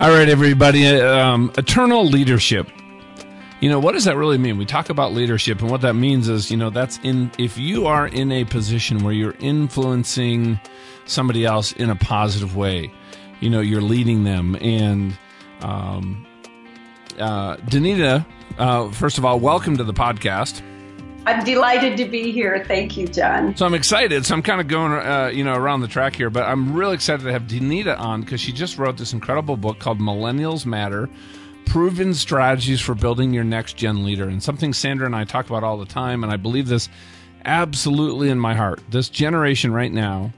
All right, everybody. Um, eternal leadership. You know, what does that really mean? We talk about leadership, and what that means is, you know, that's in, if you are in a position where you're influencing somebody else in a positive way, you know, you're leading them. And, um, uh, Danita, uh, first of all, welcome to the podcast. I'm delighted to be here. Thank you, John. So I'm excited. So I'm kind of going, uh, you know, around the track here, but I'm really excited to have Danita on because she just wrote this incredible book called Millennials Matter: Proven Strategies for Building Your Next Gen Leader, and something Sandra and I talk about all the time, and I believe this absolutely in my heart. This generation right now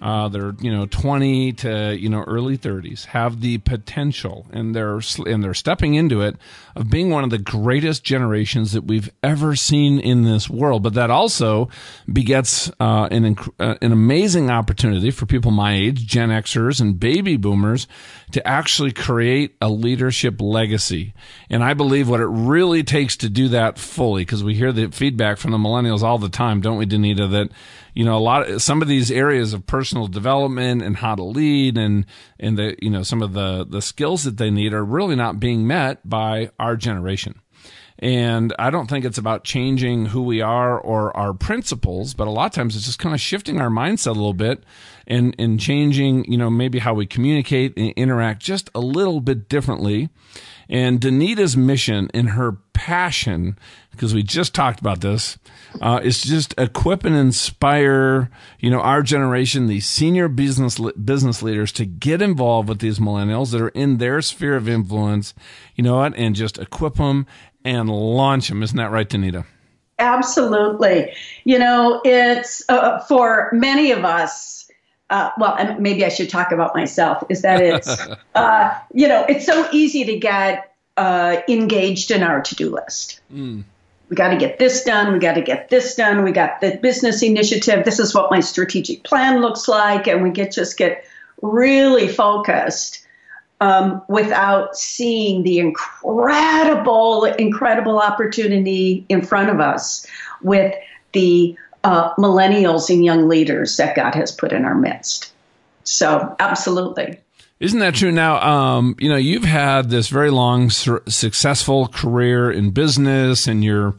uh, they're you know 20 to you know early 30s have the potential and they're and they're stepping into it of being one of the greatest generations that we've ever seen in this world. But that also begets uh, an uh, an amazing opportunity for people my age gen xers and baby boomers to actually create a leadership legacy. And i believe what it really takes to do that fully because we hear the feedback from the millennials all the time don't we danita that you know, a lot of some of these areas of personal development and how to lead and, and the, you know, some of the, the skills that they need are really not being met by our generation. And I don't think it's about changing who we are or our principles, but a lot of times it's just kind of shifting our mindset a little bit and, and changing, you know, maybe how we communicate and interact just a little bit differently. And Danita's mission and her passion, because we just talked about this, uh, is just equip and inspire, you know, our generation, these senior business business leaders, to get involved with these millennials that are in their sphere of influence. You know what? And just equip them and launch them. Isn't that right, Danita? Absolutely. You know, it's uh, for many of us uh, well, maybe I should talk about myself, is that it's, uh, you know, it's so easy to get uh, engaged in our to do list. Mm. We got to get this done. We got to get this done. We got the business initiative. This is what my strategic plan looks like. And we get just get really focused um, without seeing the incredible, incredible opportunity in front of us with the uh, millennials and young leaders that God has put in our midst. So, absolutely. Isn't that true? Now, um, you know, you've had this very long, su- successful career in business, and you're,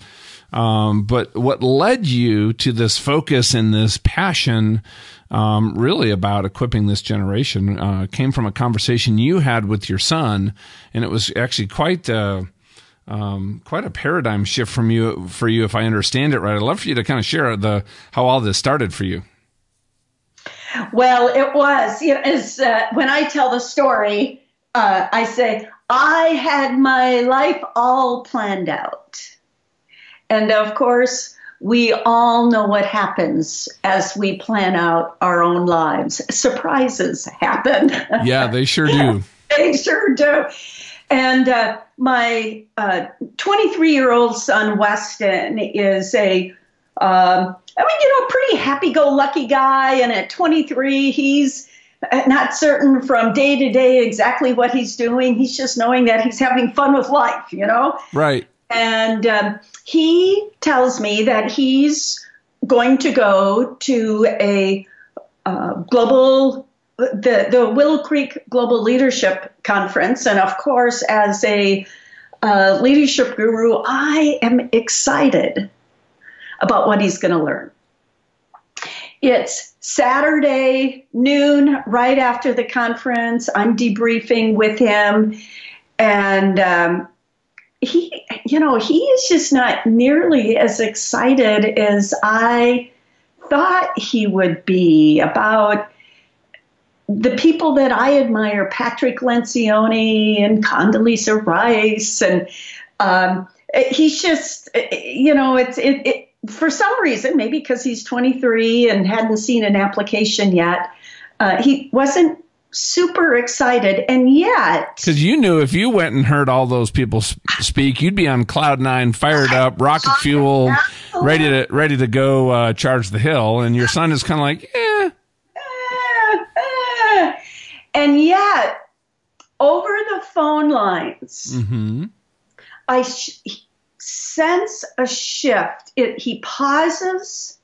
um, but what led you to this focus and this passion, um, really about equipping this generation, uh, came from a conversation you had with your son, and it was actually quite. Uh, um, quite a paradigm shift from you for you, if I understand it right. I'd love for you to kind of share the how all this started for you. Well, it was you know, as uh, when I tell the story, uh, I say I had my life all planned out, and of course, we all know what happens as we plan out our own lives. Surprises happen. Yeah, they sure do. they sure do. And uh, my 23 uh, year old son, Weston, is a, um, I mean, you know, pretty happy go lucky guy. And at 23, he's not certain from day to day exactly what he's doing. He's just knowing that he's having fun with life, you know? Right. And um, he tells me that he's going to go to a uh, global the, the Willow Creek Global Leadership Conference. And of course, as a uh, leadership guru, I am excited about what he's going to learn. It's Saturday noon, right after the conference. I'm debriefing with him, and um, he, you know, he is just not nearly as excited as I thought he would be about the people that I admire, Patrick Lencioni and Condoleezza Rice, and um, he's just, you know, it's it, it, for some reason, maybe because he's 23 and hadn't seen an application yet, uh, he wasn't super excited, and yet because you knew if you went and heard all those people speak, you'd be on cloud nine, fired up, rocket fuel, ready to ready to go uh, charge the hill, and your son is kind of like, eh and yet, over the phone lines, mm-hmm. I sh- sense a shift. It, he pauses.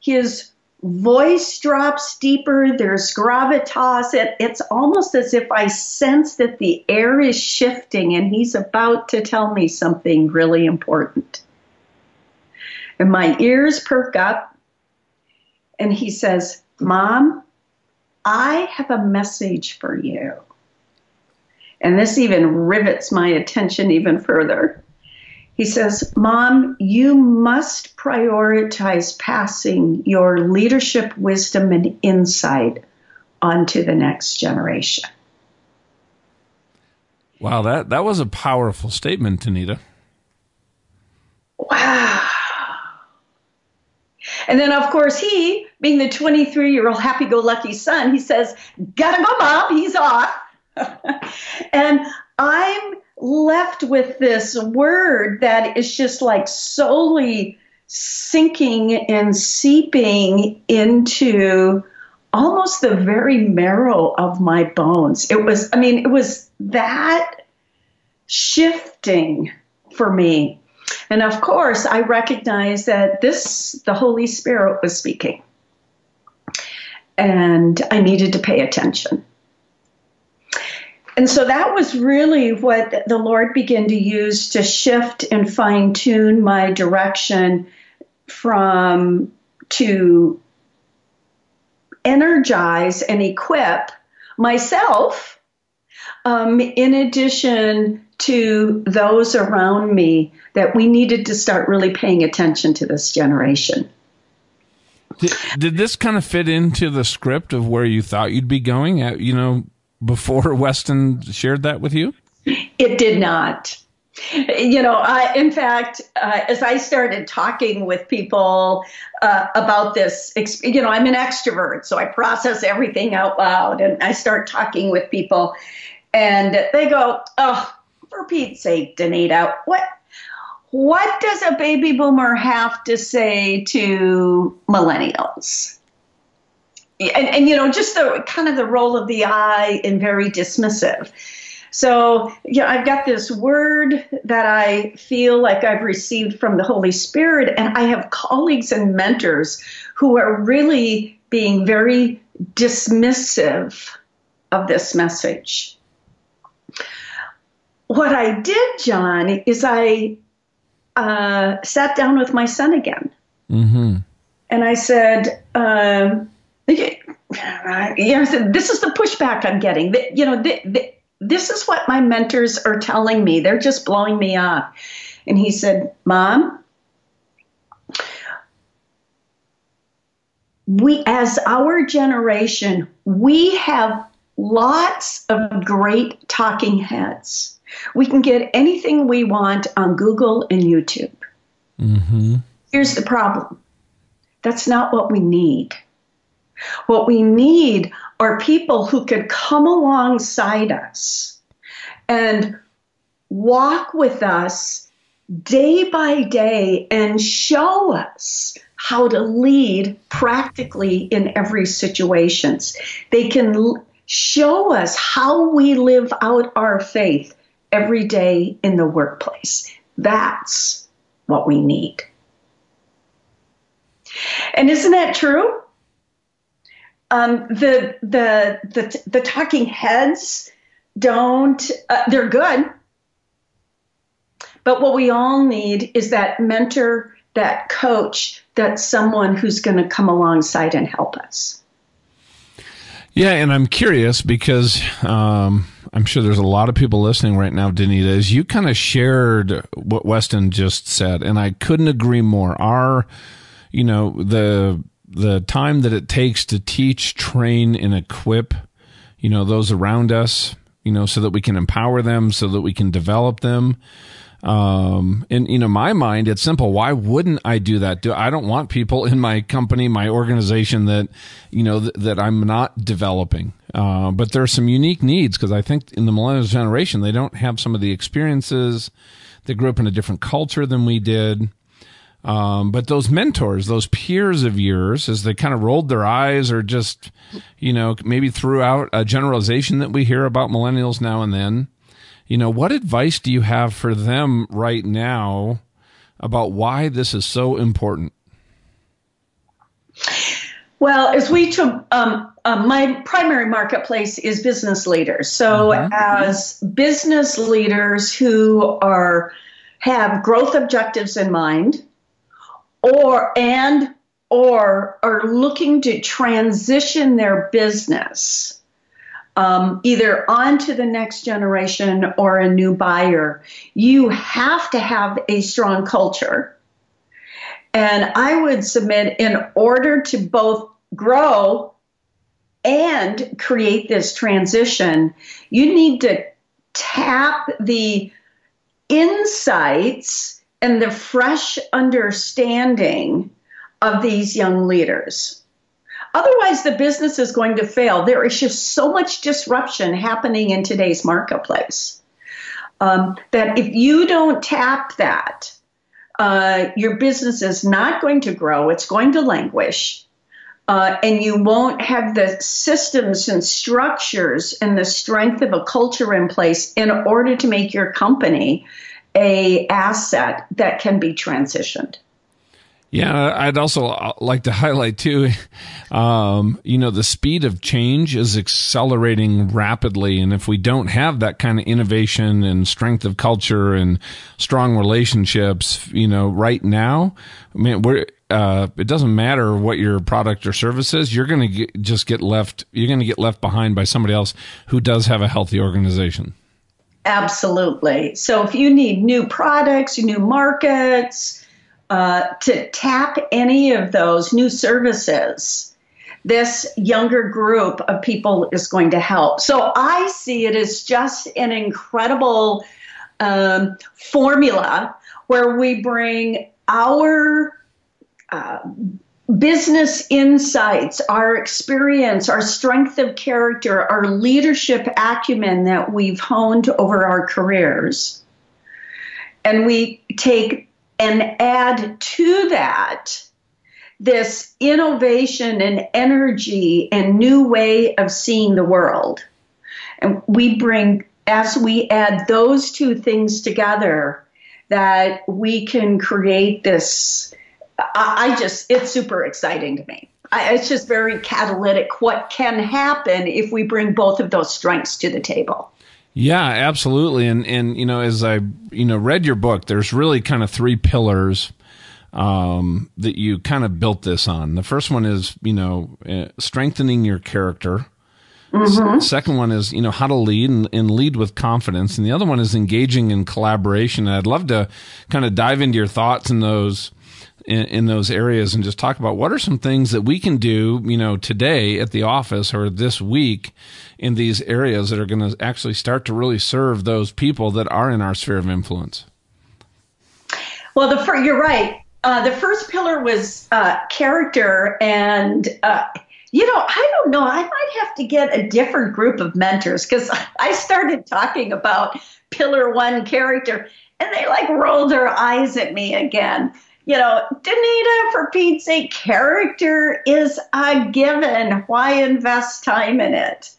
His voice drops deeper, there's gravitas. It, it's almost as if I sense that the air is shifting and he's about to tell me something really important. And my ears perk up, and he says, Mom, I have a message for you. And this even rivets my attention even further. He says, Mom, you must prioritize passing your leadership wisdom and insight onto the next generation. Wow, that, that was a powerful statement, Danita. Wow. And then, of course, he, being the 23 year old happy go lucky son, he says, Gotta go, mom, he's off. and I'm left with this word that is just like solely sinking and seeping into almost the very marrow of my bones. It was, I mean, it was that shifting for me. And of course, I recognized that this, the Holy Spirit was speaking. And I needed to pay attention. And so that was really what the Lord began to use to shift and fine tune my direction from to energize and equip myself um, in addition to those around me that we needed to start really paying attention to this generation. Did, did this kind of fit into the script of where you thought you'd be going? At, you know, before Weston shared that with you? It did not. You know, I, in fact, uh, as I started talking with people uh, about this, you know, I'm an extrovert, so I process everything out loud and I start talking with people, and they go, Oh, for Pete's sake, Danita, what? What does a baby boomer have to say to millennials? and, and you know, just the kind of the roll of the eye and very dismissive. So, yeah, I've got this word that I feel like I've received from the Holy Spirit, and I have colleagues and mentors who are really being very dismissive of this message. What I did, John, is I uh, sat down with my son again. Mm-hmm. And I said, um, you know, this is the pushback I'm getting. You know, this is what my mentors are telling me. They're just blowing me off. And he said, Mom, we, as our generation, we have lots of great talking heads. We can get anything we want on Google and YouTube. Mm-hmm. Here's the problem that's not what we need. What we need are people who could come alongside us and walk with us day by day and show us how to lead practically in every situation. They can show us how we live out our faith every day in the workplace. That's what we need. And isn't that true? Um, the, the the the talking heads don't. Uh, they're good, but what we all need is that mentor, that coach, that someone who's going to come alongside and help us. Yeah, and I'm curious because um, I'm sure there's a lot of people listening right now, Danita, you kind of shared what Weston just said, and I couldn't agree more. Our, you know, the the time that it takes to teach, train, and equip, you know, those around us, you know, so that we can empower them, so that we can develop them. Um, and you know, my mind, it's simple. Why wouldn't I do that? Do I don't want people in my company, my organization that, you know, th- that I'm not developing. Uh, but there are some unique needs because I think in the millennial generation, they don't have some of the experiences. They grew up in a different culture than we did. Um, but those mentors, those peers of yours, as they kind of rolled their eyes or just, you know, maybe threw out a generalization that we hear about millennials now and then, you know, what advice do you have for them right now about why this is so important? Well, as we took, um, uh, my primary marketplace is business leaders. So, mm-hmm. as business leaders who are have growth objectives in mind, or and or are looking to transition their business um, either onto the next generation or a new buyer, you have to have a strong culture. And I would submit in order to both grow and create this transition, you need to tap the insights and the fresh understanding of these young leaders. Otherwise, the business is going to fail. There is just so much disruption happening in today's marketplace um, that if you don't tap that, uh, your business is not going to grow, it's going to languish. Uh, and you won't have the systems and structures and the strength of a culture in place in order to make your company a asset that can be transitioned. Yeah, I'd also uh, like to highlight too, um, you know, the speed of change is accelerating rapidly. And if we don't have that kind of innovation and strength of culture and strong relationships, you know, right now, I mean, we're, uh, it doesn't matter what your product or service is, you're going to just get left, you're going to get left behind by somebody else who does have a healthy organization. Absolutely. So if you need new products, new markets, uh, to tap any of those new services, this younger group of people is going to help. So I see it as just an incredible um, formula where we bring our uh, business insights, our experience, our strength of character, our leadership acumen that we've honed over our careers. And we take and add to that this innovation and energy and new way of seeing the world. And we bring, as we add those two things together, that we can create this. I, just, it's super exciting to me. It's just very catalytic what can happen if we bring both of those strengths to the table. Yeah, absolutely. And and you know, as I you know read your book, there's really kind of three pillars um, that you kind of built this on. The first one is you know uh, strengthening your character. Mm-hmm. second one is you know how to lead and, and, lead with confidence, and the other one is engaging in collaboration. And I'd love to kind of dive into your thoughts in those in, in, those areas and just talk about what are some things that we can do, you know, today at the office or this week in these areas that are going to actually start to really serve those people that are in our sphere of influence? Well, the you you're right. Uh, the first pillar was uh, character, and uh, you know, I don't know. I might have to get a different group of mentors because I started talking about pillar one character, and they like rolled their eyes at me again. You know, Danita, for Pete's sake, character is a given. Why invest time in it?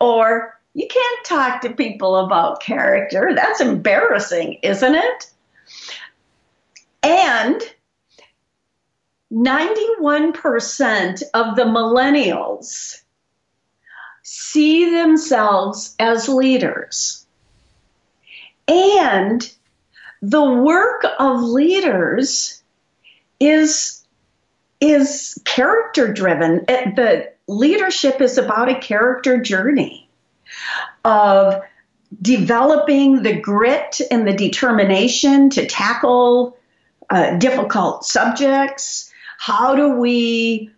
Or you can't talk to people about character. That's embarrassing, isn't it? And 91% of the millennials see themselves as leaders. And the work of leaders is is character driven. The leadership is about a character journey of developing the grit and the determination to tackle uh, difficult subjects. How do we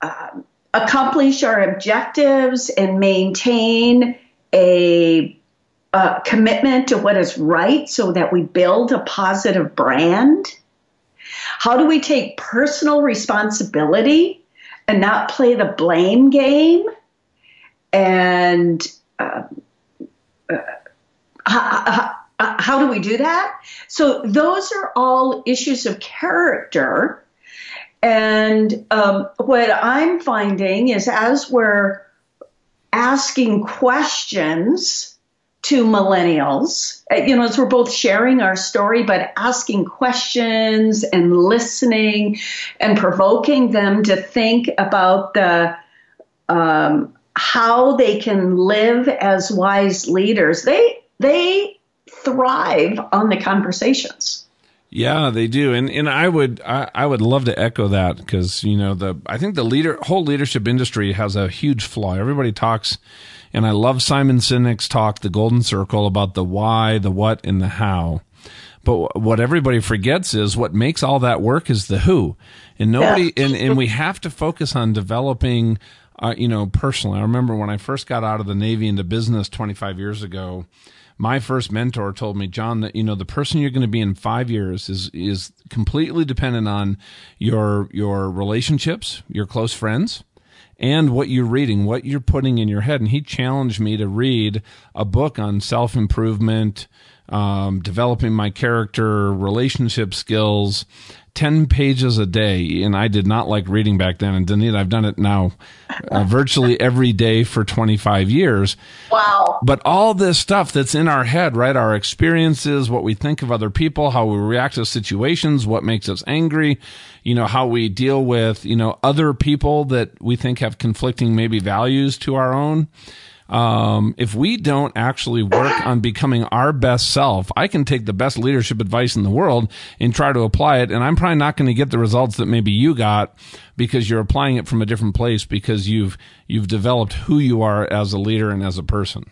uh, accomplish our objectives and maintain a, a commitment to what is right so that we build a positive brand? How do we take personal responsibility and not play the blame game and uh, uh, how, how, how do we do that? So those are all issues of character. And um, what I'm finding is as we're asking questions to millennials, uh, you know, as we're both sharing our story, but asking questions and listening and provoking them to think about the um, how they can live as wise leaders. They they thrive on the conversations. Yeah, they do, and and I would I, I would love to echo that because you know the I think the leader whole leadership industry has a huge flaw. Everybody talks, and I love Simon Sinek's talk, the Golden Circle, about the why, the what, and the how. But what everybody forgets is what makes all that work is the who, and nobody yeah. and and we have to focus on developing. Uh, you know, personally, I remember when I first got out of the Navy into business 25 years ago my first mentor told me, John, that you know the person you're going to be in five years is is completely dependent on your your relationships, your close friends, and what you're reading, what you're putting in your head. And he challenged me to read a book on self improvement, um, developing my character, relationship skills, 10 pages a day and I did not like reading back then and Danita I've done it now uh, virtually every day for 25 years. Wow. But all this stuff that's in our head, right? Our experiences, what we think of other people, how we react to situations, what makes us angry, you know, how we deal with, you know, other people that we think have conflicting maybe values to our own um, if we don't actually work on becoming our best self, I can take the best leadership advice in the world and try to apply it. And I'm probably not going to get the results that maybe you got because you're applying it from a different place because you've, you've developed who you are as a leader and as a person.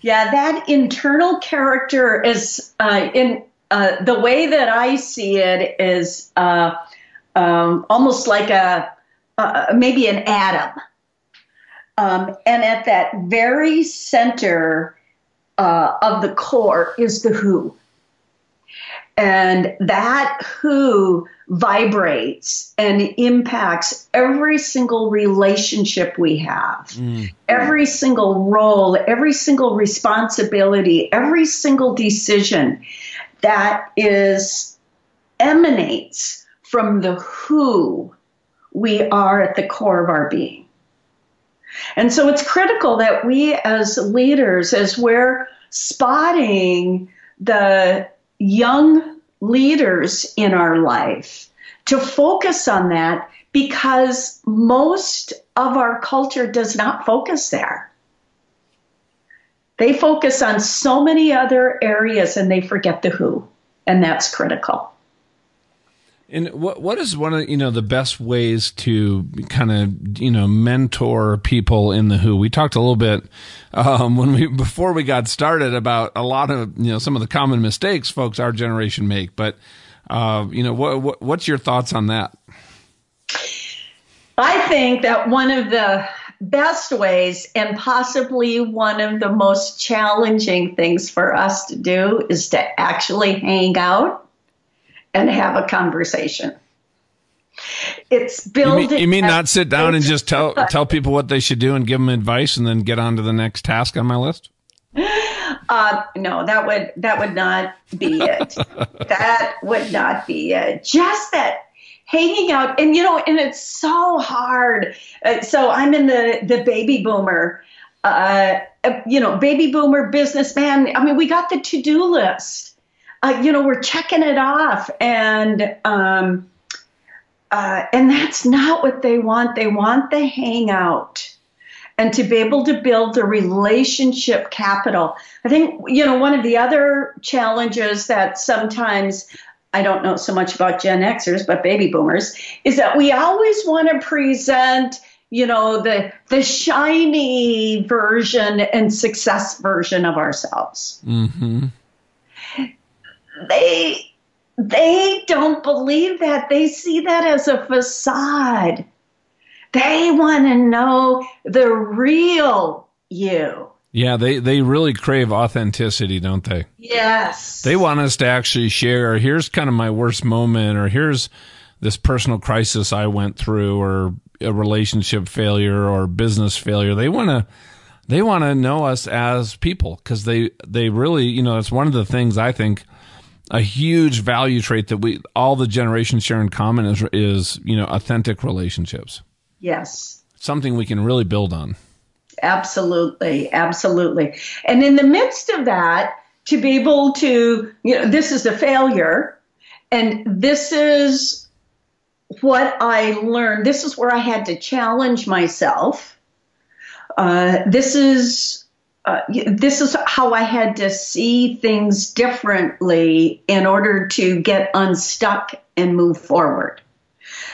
Yeah, that internal character is uh, in uh, the way that I see it is uh, um, almost like a uh, maybe an atom um, and at that very center uh, of the core is the who. And that who vibrates and impacts every single relationship we have, mm. every single role, every single responsibility, every single decision that is emanates from the who we are at the core of our being. And so it's critical that we as leaders, as we're spotting the young leaders in our life, to focus on that because most of our culture does not focus there. They focus on so many other areas and they forget the who, and that's critical. And what what is one of you know the best ways to kind of you know mentor people in the Who? We talked a little bit um, when we before we got started about a lot of you know some of the common mistakes folks our generation make. But uh, you know what, what what's your thoughts on that? I think that one of the best ways and possibly one of the most challenging things for us to do is to actually hang out and have a conversation. It's building. You mean, you mean not sit down and just tell tell people what they should do and give them advice and then get on to the next task on my list? Uh, no, that would that would not be it. that would not be it. Just that hanging out, and you know, and it's so hard. Uh, so I'm in the the baby boomer. Uh, you know, baby boomer businessman. I mean, we got the to do list uh, you know, we're checking it off, and um, uh, and that's not what they want. They want the hangout and to be able to build the relationship capital. I think, you know, one of the other challenges that sometimes I don't know so much about Gen Xers, but baby boomers, is that we always want to present, you know, the the shiny version and success version of ourselves. Mm-hmm they they don't believe that. They see that as a facade. They want to know the real you. Yeah, they, they really crave authenticity, don't they? Yes. They want us to actually share, here's kind of my worst moment, or here's this personal crisis I went through, or a relationship failure, or business failure. They want to they want to know us as people because they they really you know it's one of the things I think a huge value trait that we all the generations share in common is is you know authentic relationships. Yes. Something we can really build on. absolutely, absolutely. And in the midst of that, to be able to, you know, this is a failure, and this is what I learned. This is where I had to challenge myself. Uh, this is uh, this is how I had to see things differently in order to get unstuck and move forward.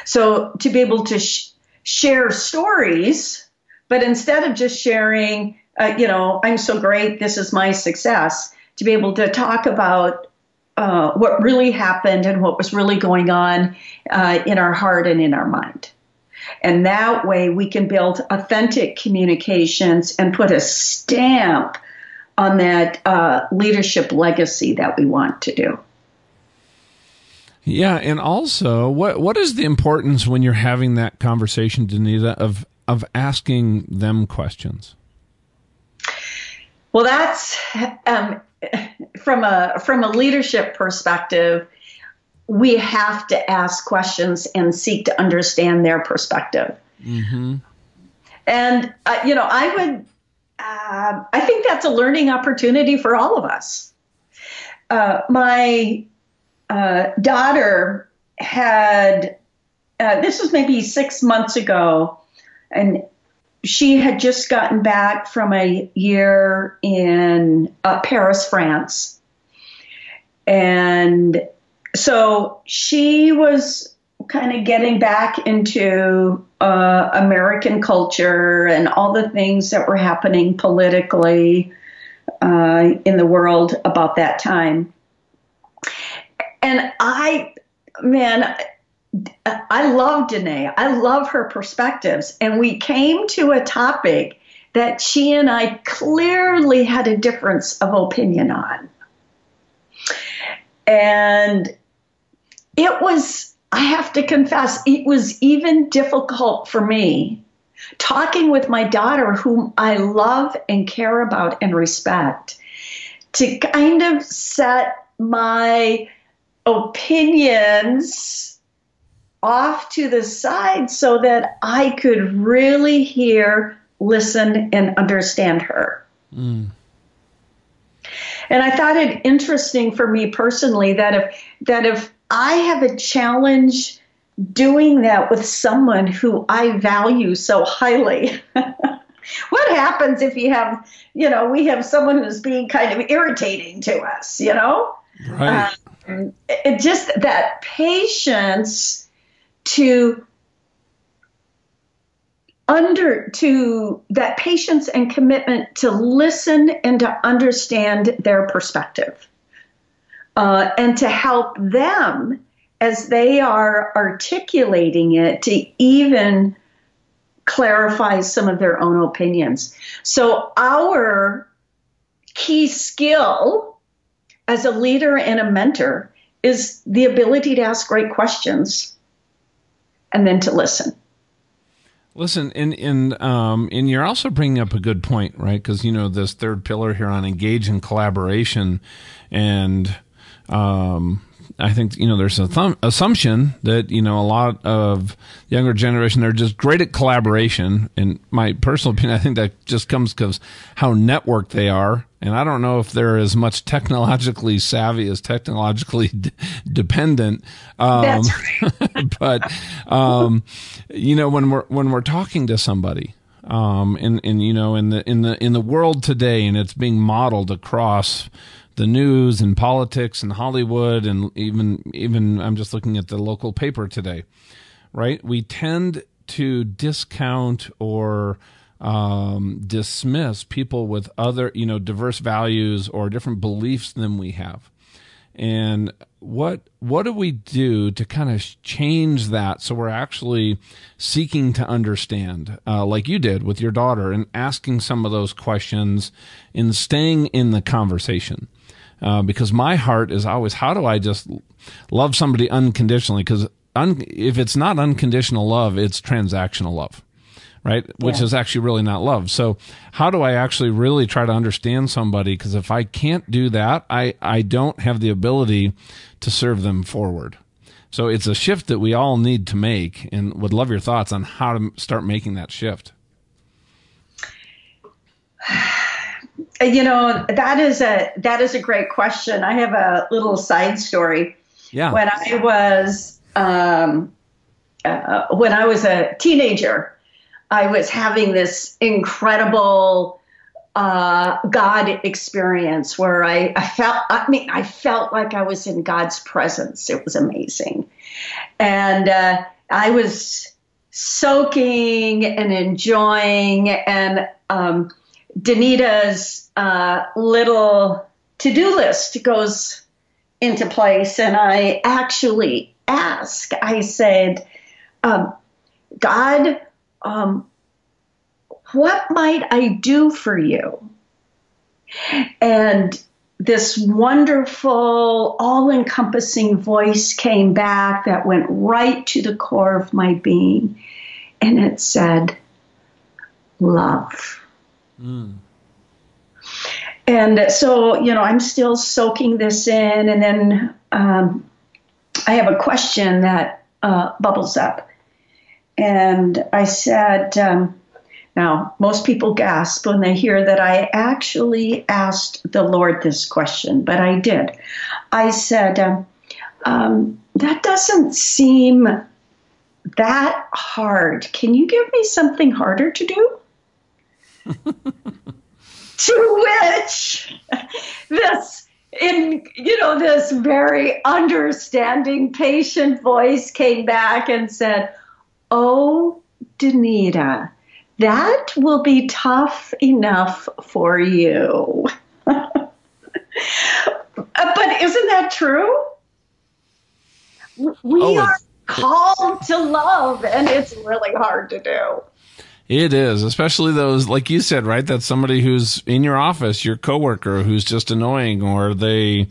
So to be able to sh- share stories, but instead of just sharing, uh, you know, I'm so great, this is my success, to be able to talk about uh, what really happened and what was really going on uh, in our heart and in our mind. And that way we can build authentic communications and put a stamp on that uh, leadership legacy that we want to do. Yeah, and also, what what is the importance when you're having that conversation, Danita, of of asking them questions? Well, that's um, from a from a leadership perspective. We have to ask questions and seek to understand their perspective. Mm-hmm. And uh, you know, I would. Uh, I think that's a learning opportunity for all of us. Uh, my uh, daughter had, uh, this was maybe six months ago, and she had just gotten back from a year in uh, Paris, France. And so she was kind of getting back into uh, American culture and all the things that were happening politically uh, in the world about that time. And I, man, I love Danae. I love her perspectives. And we came to a topic that she and I clearly had a difference of opinion on. And it was, I have to confess, it was even difficult for me talking with my daughter, whom I love and care about and respect, to kind of set my opinions off to the side so that I could really hear, listen, and understand her. Mm. And I thought it interesting for me personally that if that if I have a challenge doing that with someone who I value so highly, what happens if you have, you know, we have someone who's being kind of irritating to us, you know? Right. Uh, it just that patience to under to that patience and commitment to listen and to understand their perspective uh, and to help them as they are articulating it to even clarify some of their own opinions so our key skill as a leader and a mentor is the ability to ask great questions and then to listen. Listen, and and um, and you're also bringing up a good point, right? Because you know this third pillar here on engage in collaboration, and um, I think you know there's a th- assumption that you know a lot of younger generation they're just great at collaboration. In my personal opinion, I think that just comes because how networked they are, and I don't know if they're as much technologically savvy as technologically d- dependent. Um, but um, you know when we're when we're talking to somebody. Um, and, and you know in the in the in the world today, and it's being modeled across the news and politics and Hollywood and even even I'm just looking at the local paper today, right? We tend to discount or um, dismiss people with other you know diverse values or different beliefs than we have. And what what do we do to kind of change that so we're actually seeking to understand, uh, like you did with your daughter, and asking some of those questions and staying in the conversation? Uh, because my heart is always how do I just love somebody unconditionally? Because un- if it's not unconditional love, it's transactional love, right? Yeah. Which is actually really not love. So how do I actually really try to understand somebody? Because if I can't do that, I I don't have the ability to serve them forward. So it's a shift that we all need to make, and would love your thoughts on how to start making that shift. You know, that is a that is a great question. I have a little side story. Yeah. When I was um, uh, when I was a teenager, I was having this incredible uh, God experience where I, I felt, I mean, I felt like I was in God's presence. It was amazing. And uh, I was soaking and enjoying, and um, Danita's uh, little to do list goes into place. And I actually ask, I said, um, God, um, what might I do for you? And this wonderful, all encompassing voice came back that went right to the core of my being. And it said, Love. Mm. And so, you know, I'm still soaking this in. And then um, I have a question that uh, bubbles up. And I said, um, now, most people gasp when they hear that I actually asked the Lord this question, but I did. I said, um, um, That doesn't seem that hard. Can you give me something harder to do? To which this in you know this very understanding patient voice came back and said oh danita that will be tough enough for you. Uh, but isn't that true? We oh, are called to love, and it's really hard to do. It is, especially those, like you said, right? That's somebody who's in your office, your coworker, who's just annoying, or they,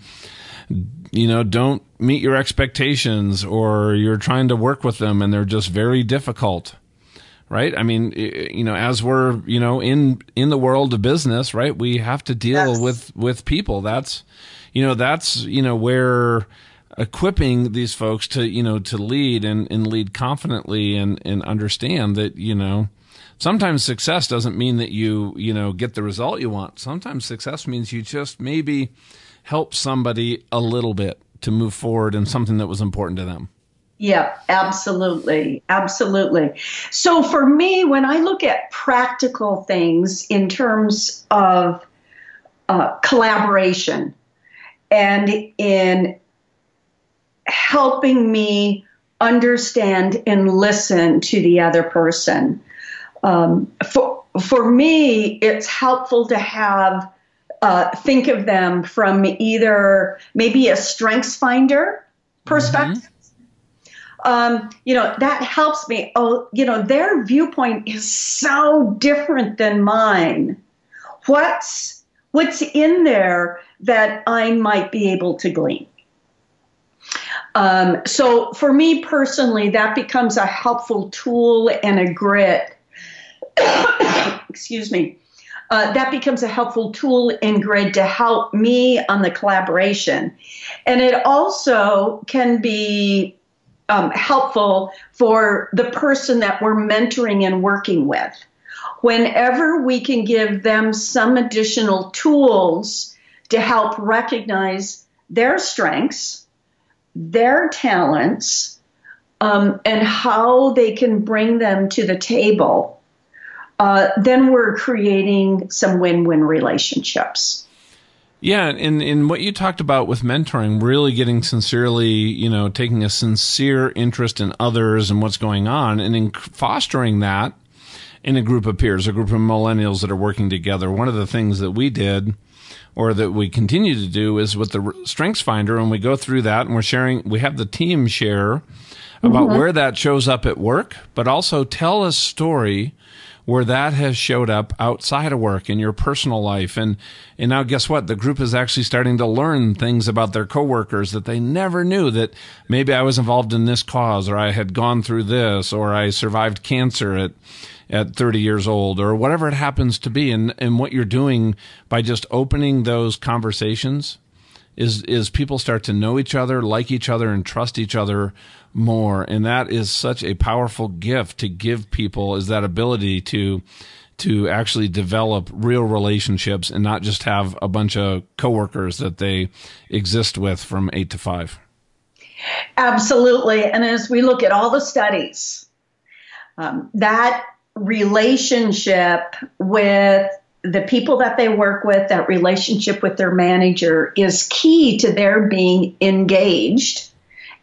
you know, don't meet your expectations, or you're trying to work with them and they're just very difficult right? I mean, you know, as we're, you know, in in the world of business, right? We have to deal yes. with with people. That's, you know, that's, you know, where equipping these folks to, you know, to lead and and lead confidently and and understand that, you know, sometimes success doesn't mean that you, you know, get the result you want. Sometimes success means you just maybe help somebody a little bit to move forward in something that was important to them. Yeah, absolutely. Absolutely. So for me, when I look at practical things in terms of uh, collaboration and in helping me understand and listen to the other person, um, for, for me, it's helpful to have uh, think of them from either maybe a strengths finder perspective. Mm-hmm um, you know, that helps me. Oh, you know, their viewpoint is so different than mine. What's what's in there that I might be able to glean? Um, so for me personally, that becomes a helpful tool and a grit. excuse me. Uh, that becomes a helpful tool and grid to help me on the collaboration. And it also can be um, helpful for the person that we're mentoring and working with. Whenever we can give them some additional tools to help recognize their strengths, their talents, um, and how they can bring them to the table, uh, then we're creating some win win relationships. Yeah, and in what you talked about with mentoring, really getting sincerely, you know, taking a sincere interest in others and what's going on, and in fostering that in a group of peers, a group of millennials that are working together. One of the things that we did, or that we continue to do, is with the Strengths Finder, and we go through that, and we're sharing. We have the team share about mm-hmm. where that shows up at work, but also tell a story where that has showed up outside of work in your personal life. And and now guess what? The group is actually starting to learn things about their coworkers that they never knew that maybe I was involved in this cause or I had gone through this or I survived cancer at at 30 years old or whatever it happens to be. And and what you're doing by just opening those conversations is is people start to know each other, like each other, and trust each other more. And that is such a powerful gift to give people is that ability to to actually develop real relationships and not just have a bunch of coworkers that they exist with from eight to five. Absolutely. And as we look at all the studies, um, that relationship with the people that they work with, that relationship with their manager is key to their being engaged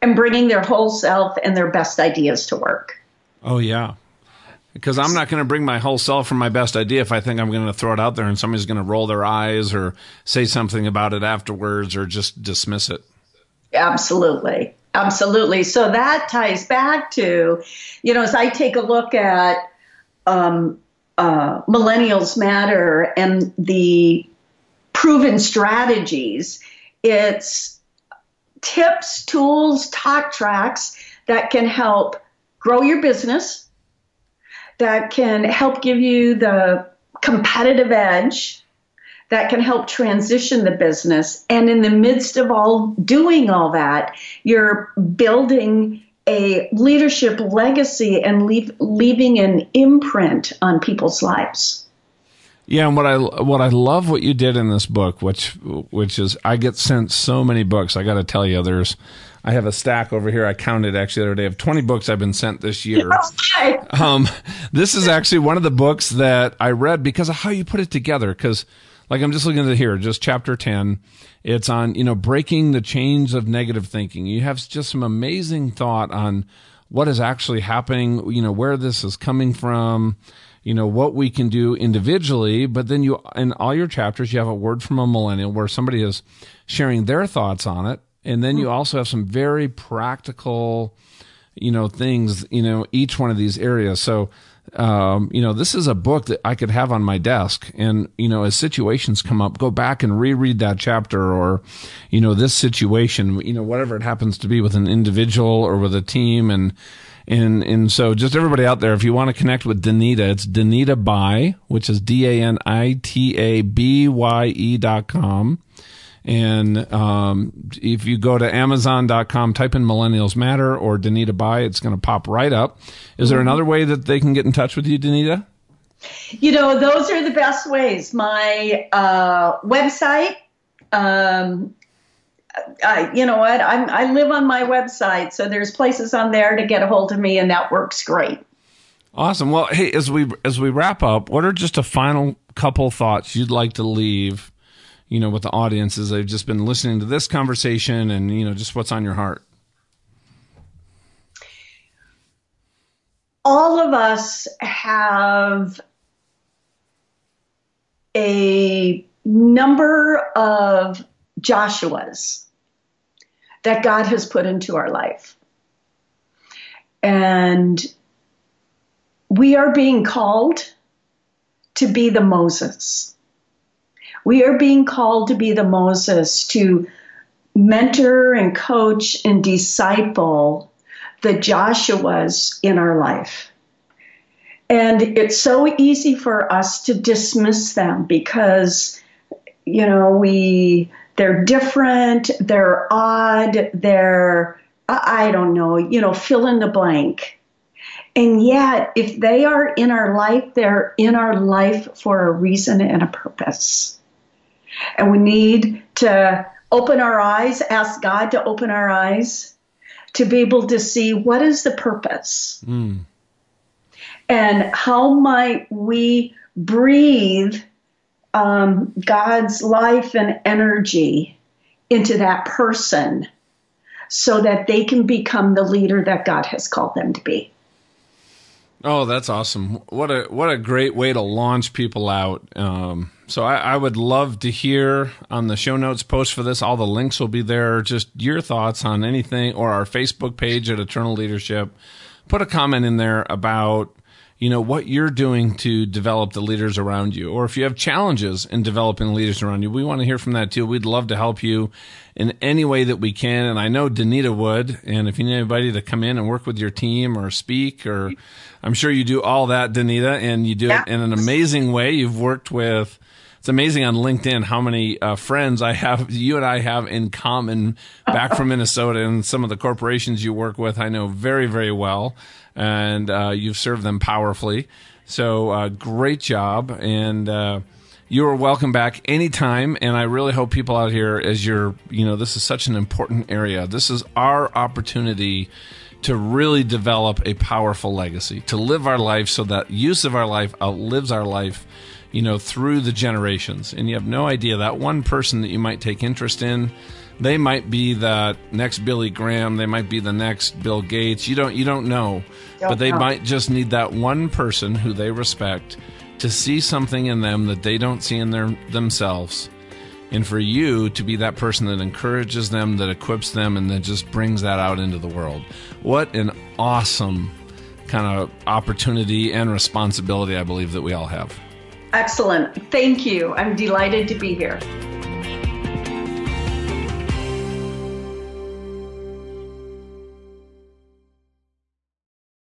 and bringing their whole self and their best ideas to work. Oh, yeah. Because I'm not going to bring my whole self from my best idea if I think I'm going to throw it out there and somebody's going to roll their eyes or say something about it afterwards or just dismiss it. Absolutely. Absolutely. So that ties back to, you know, as I take a look at um, uh, Millennials Matter and the proven strategies, it's tips, tools, talk tracks that can help grow your business, that can help give you the competitive edge, that can help transition the business. And in the midst of all doing all that, you're building a leadership legacy and leave, leaving an imprint on people's lives. Yeah, and what I what I love what you did in this book, which which is I get sent so many books. I got to tell you, there's I have a stack over here. I counted actually the other day of 20 books I've been sent this year. um, this is actually one of the books that I read because of how you put it together. Because like I'm just looking at it here, just chapter 10. It's on you know breaking the chains of negative thinking. You have just some amazing thought on what is actually happening. You know where this is coming from you know what we can do individually but then you in all your chapters you have a word from a millennial where somebody is sharing their thoughts on it and then you hmm. also have some very practical you know things you know each one of these areas so um, you know this is a book that i could have on my desk and you know as situations come up go back and reread that chapter or you know this situation you know whatever it happens to be with an individual or with a team and and and so just everybody out there, if you want to connect with Danita, it's Danita Bye, which is D A N I T A B Y E dot com. And um, if you go to Amazon.com, type in Millennials Matter or Danita Bye, it's going to pop right up. Is there mm-hmm. another way that they can get in touch with you, Danita? You know, those are the best ways. My uh, website, um, I, you know what? I'm, I live on my website, so there's places on there to get a hold of me, and that works great. Awesome. Well, hey, as we as we wrap up, what are just a final couple thoughts you'd like to leave, you know, with the audience as they've just been listening to this conversation, and you know, just what's on your heart? All of us have a number of Joshua's that God has put into our life. And we are being called to be the Moses. We are being called to be the Moses to mentor and coach and disciple the Joshuas in our life. And it's so easy for us to dismiss them because, you know, we they're different, they're odd, they're, I don't know, you know, fill in the blank. And yet, if they are in our life, they're in our life for a reason and a purpose. And we need to open our eyes, ask God to open our eyes to be able to see what is the purpose. Mm. And how might we breathe um, God's life and energy into that person so that they can become the leader that God has called them to be. Oh, that's awesome! What a what a great way to launch people out. Um, so I, I, would love to hear on the show notes post for this. All the links will be there. Just your thoughts on anything, or our Facebook page at Eternal Leadership. Put a comment in there about you know, what you're doing to develop the leaders around you. Or if you have challenges in developing leaders around you, we want to hear from that too. We'd love to help you in any way that we can. And I know Danita would. And if you need anybody to come in and work with your team or speak, or I'm sure you do all that, Danita, and you do yeah. it in an amazing way. You've worked with, it's amazing on LinkedIn how many uh, friends I have, you and I have in common back from Minnesota and some of the corporations you work with. I know very, very well and uh, you've served them powerfully. So uh, great job, and uh, you are welcome back anytime. And I really hope people out here, as you're, you know, this is such an important area. This is our opportunity to really develop a powerful legacy, to live our life so that use of our life outlives our life, you know, through the generations. And you have no idea that one person that you might take interest in, they might be the next Billy Graham, they might be the next Bill Gates. You don't you don't know. Don't but they know. might just need that one person who they respect to see something in them that they don't see in their themselves and for you to be that person that encourages them, that equips them, and that just brings that out into the world. What an awesome kind of opportunity and responsibility I believe that we all have. Excellent. Thank you. I'm delighted to be here.